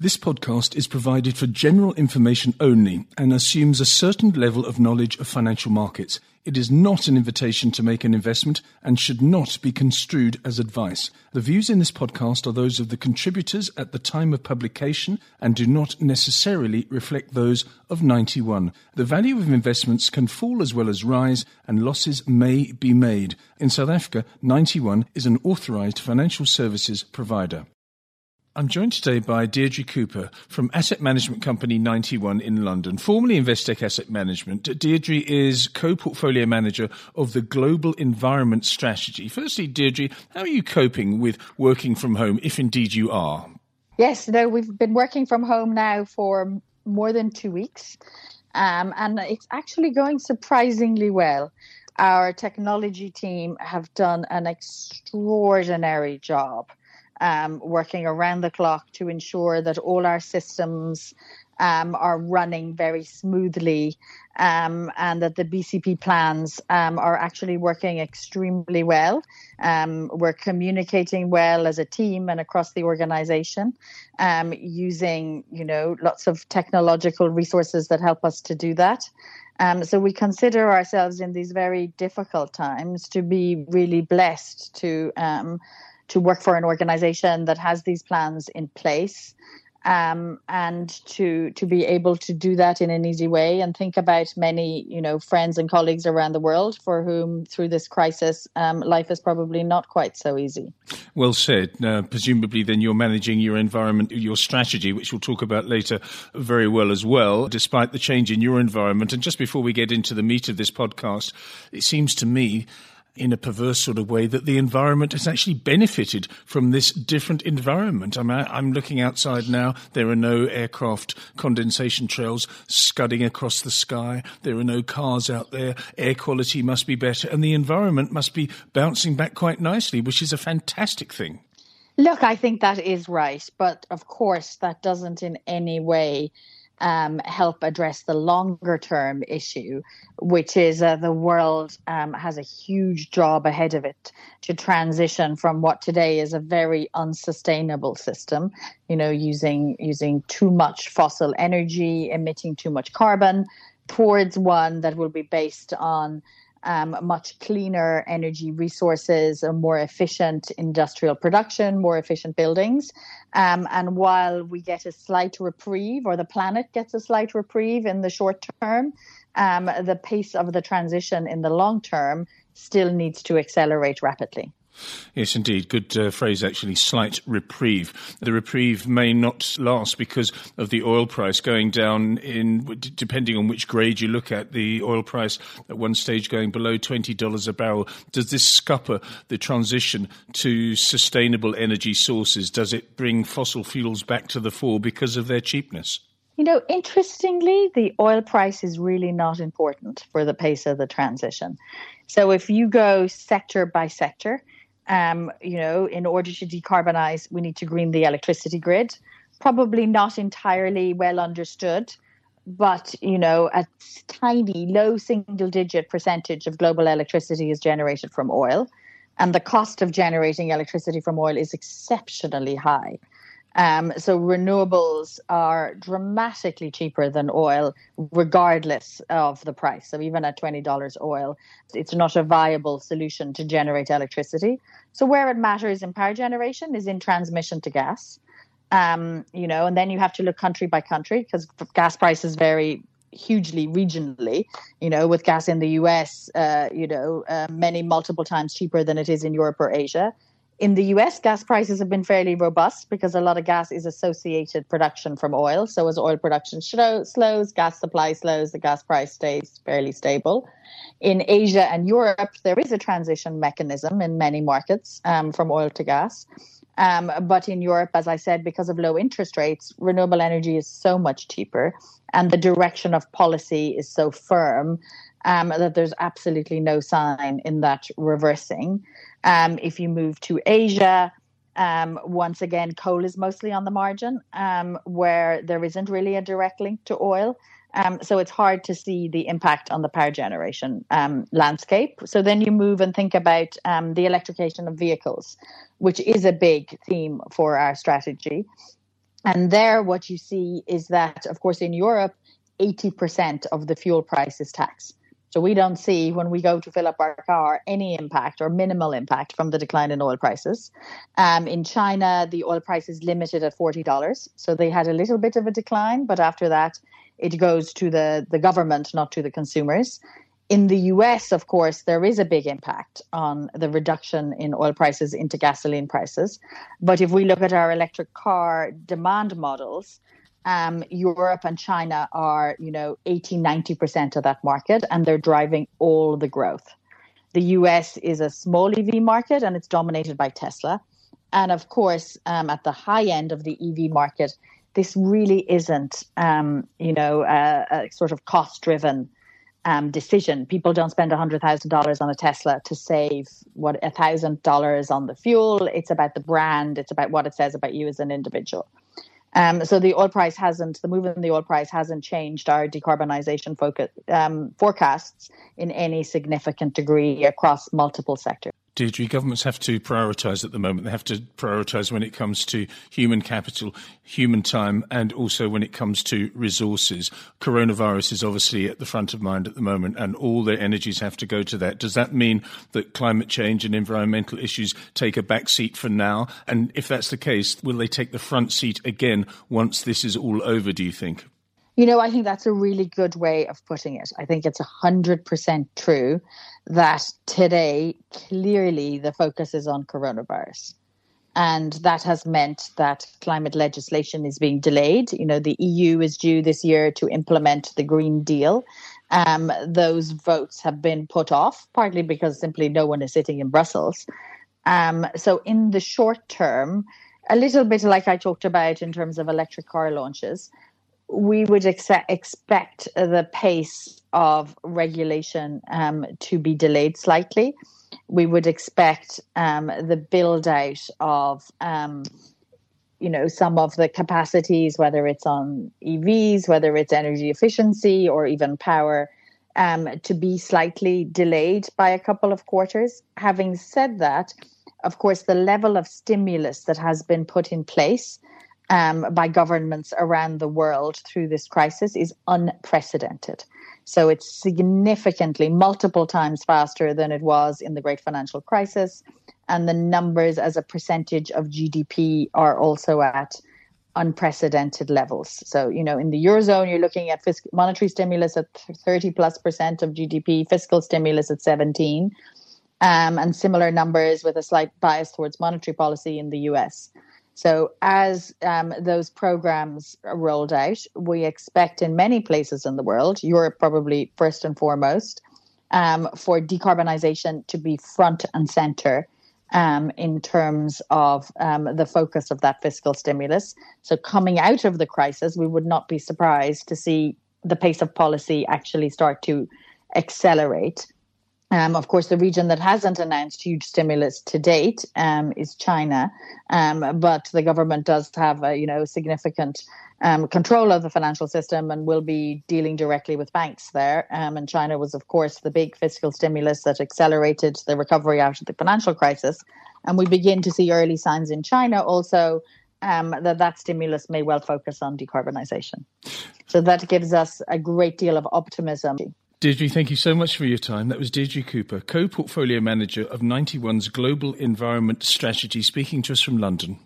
This podcast is provided for general information only and assumes a certain level of knowledge of financial markets. It is not an invitation to make an investment and should not be construed as advice. The views in this podcast are those of the contributors at the time of publication and do not necessarily reflect those of Ninety One. The value of investments can fall as well as rise and losses may be made. In South Africa, Ninety One is an authorized financial services provider. I'm joined today by Deirdre Cooper from asset management company Ninety One in London, formerly Investec Asset Management. Deirdre is co-portfolio manager of the Global Environment Strategy. Firstly, Deirdre, how are you coping with working from home, if indeed you are? Yes, no, we've been working from home now for more than two weeks, um, and it's actually going surprisingly well. Our technology team have done an extraordinary job um, working around the clock to ensure that all our systems um, are running very smoothly um, and that the BCP plans um, are actually working extremely well. Um, we're communicating well as a team and across the organization um, using, you know, lots of technological resources that help us to do that. Um, so we consider ourselves in these very difficult times to be really blessed to to work for an organization that has these plans in place um, and to to be able to do that in an easy way and think about many you know friends and colleagues around the world for whom through this crisis um, life is probably not quite so easy. Well said. Uh, presumably, then you're managing your environment, your strategy, which we'll talk about later, very well as well, despite the change in your environment. And just before we get into the meat of this podcast, it seems to me in a perverse sort of way that the environment has actually benefited from this different environment. I mean, uh, I'm looking outside now. There are no aircraft condensation trails scudding across the sky. There are no cars out there. Air quality must be better and the environment must be bouncing back quite nicely, which is a fantastic thing. Look, I think that is right. But of course, that doesn't in any way um, help address the longer term issue, which is uh, the world um, has a huge job ahead of it to transition from what today is a very unsustainable system, you know, using using too much fossil energy, emitting too much carbon, towards one that will be based on um, much cleaner energy resources, a more efficient industrial production, more efficient buildings. Um, and while we get a slight reprieve, or the planet gets a slight reprieve in the short term, um, the pace of the transition in the long term still needs to accelerate rapidly. Yes, indeed. Good uh, phrase, actually. Slight reprieve. The reprieve may not last because of the oil price going down in, depending on which grade you look at, the oil price at one stage going below $20 a barrel. Does this scupper the transition to sustainable energy sources? Does it bring fossil fuels back to the fore because of their cheapness? You know, interestingly, the oil price is really not important for the pace of the transition. So if you go sector by sector, um, you know, in order to decarbonize, we need to green the electricity grid. Probably not entirely well understood, but you know, a tiny, low single-digit percentage of global electricity is generated from oil, and the cost of generating electricity from oil is exceptionally high. Um, so renewables are dramatically cheaper than oil, regardless of the price. So even at twenty dollars oil, it's not a viable solution to generate electricity. So where it matters in power generation is in transmission to gas. Um, you know, and then you have to look country by country because gas prices vary hugely regionally. You know, with gas in the US, uh, you know, uh, many multiple times cheaper than it is in Europe or Asia in the US, gas prices have been fairly robust because a lot of gas is associated production from oil. So as oil production slows, gas supply slows, the gas price stays fairly stable. In Asia and Europe, there is a transition mechanism in many markets um, from oil to gas. Um, but in Europe, as I said, because of low interest rates, renewable energy is so much cheaper, and the direction of policy is so firm um, that there's absolutely no sign in that reversing. Um, if you move to Asia, um, once again, coal is mostly on the margin, um, where there isn't really a direct link to oil. Um, so it's hard to see the impact on the power generation um, landscape. So then you move and think about um, the electrification of vehicles, which is a big theme for our strategy. And there, what you see is that, of course, in Europe, 80% of the fuel price is tax. So we don't see when we go to fill up our car any impact or minimal impact from the decline in oil prices. Um, in China, the oil price is limited at $40. So they had a little bit of a decline, but after that, it goes to the, the government, not to the consumers. In the US, of course, there is a big impact on the reduction in oil prices into gasoline prices. But if we look at our electric car demand models, um, Europe and China are, you know, 80, 90% of that market, and they're driving all the growth. The US is a small EV market and it's dominated by Tesla. And of course, um, at the high end of the EV market, this really isn't, um, you know, a, sort of cost driven um, decision. People don't spend $100,000 on a Tesla to save what $1,000 on the fuel. It's about the brand, it's about what it says about you as an individual. Um, so the oil price hasn't, the movement in the oil price hasn't changed our decarbonisation focus um, forecasts in any significant degree across multiple sectors. Deirdre, governments have to prioritise at the moment. They have to prioritise when it comes to human capital, human time, and also when it comes to resources. Coronavirus is obviously at the front of mind at the moment, and all their energies have to go to that. Does that mean that climate change and environmental issues take a back seat for now? And if that's the case, will they take the front seat again once this is all over, do you think? You know, I think that's a really good way of putting it. I think it's 100% true that today, clearly, the focus is on coronavirus. And that has meant that climate legislation is being delayed. You know, the EU is due this year to implement the Green Deal. Um, those votes have been put off, partly because simply no one is sitting in Brussels. Um, so, in the short term, a little bit like I talked about in terms of electric car launches, we would ex- expect the pace of regulation um, to be delayed slightly. We would expect um, the build out of, um, you know, some of the capacities, whether it's on EVs, whether it's energy efficiency, or even power, um, to be slightly delayed by a couple of quarters. Having said that, of course, the level of stimulus that has been put in place um, by governments around the world through this crisis is unprecedented. So it's significantly multiple times faster than it was in the great financial crisis. And the numbers as a percentage of GDP are also at unprecedented levels. So, you know, in the Eurozone, you're looking at fiscal, monetary stimulus at 30 plus percent of GDP, fiscal stimulus at 17, um, and similar numbers with a slight bias towards monetary policy in the US. So, as um, those programs are rolled out, we expect in many places in the world, Europe probably first and foremost, um, for decarbonisation to be front and centre um, in terms of um, the focus of that fiscal stimulus. So, coming out of the crisis, we would not be surprised to see the pace of policy actually start to accelerate. Um, of course, the region that hasn't announced huge stimulus to date um, is China, um, but the government does have a you know significant um, control of the financial system and will be dealing directly with banks there. Um, and China was, of course, the big fiscal stimulus that accelerated the recovery out of the financial crisis. And we begin to see early signs in China also um, that that stimulus may well focus on decarbonisation. So that gives us a great deal of optimism. Deirdre, thank you so much for your time. That was Deirdre Cooper, co portfolio manager of Ninety One's Global Environment Strategy, speaking to us from London.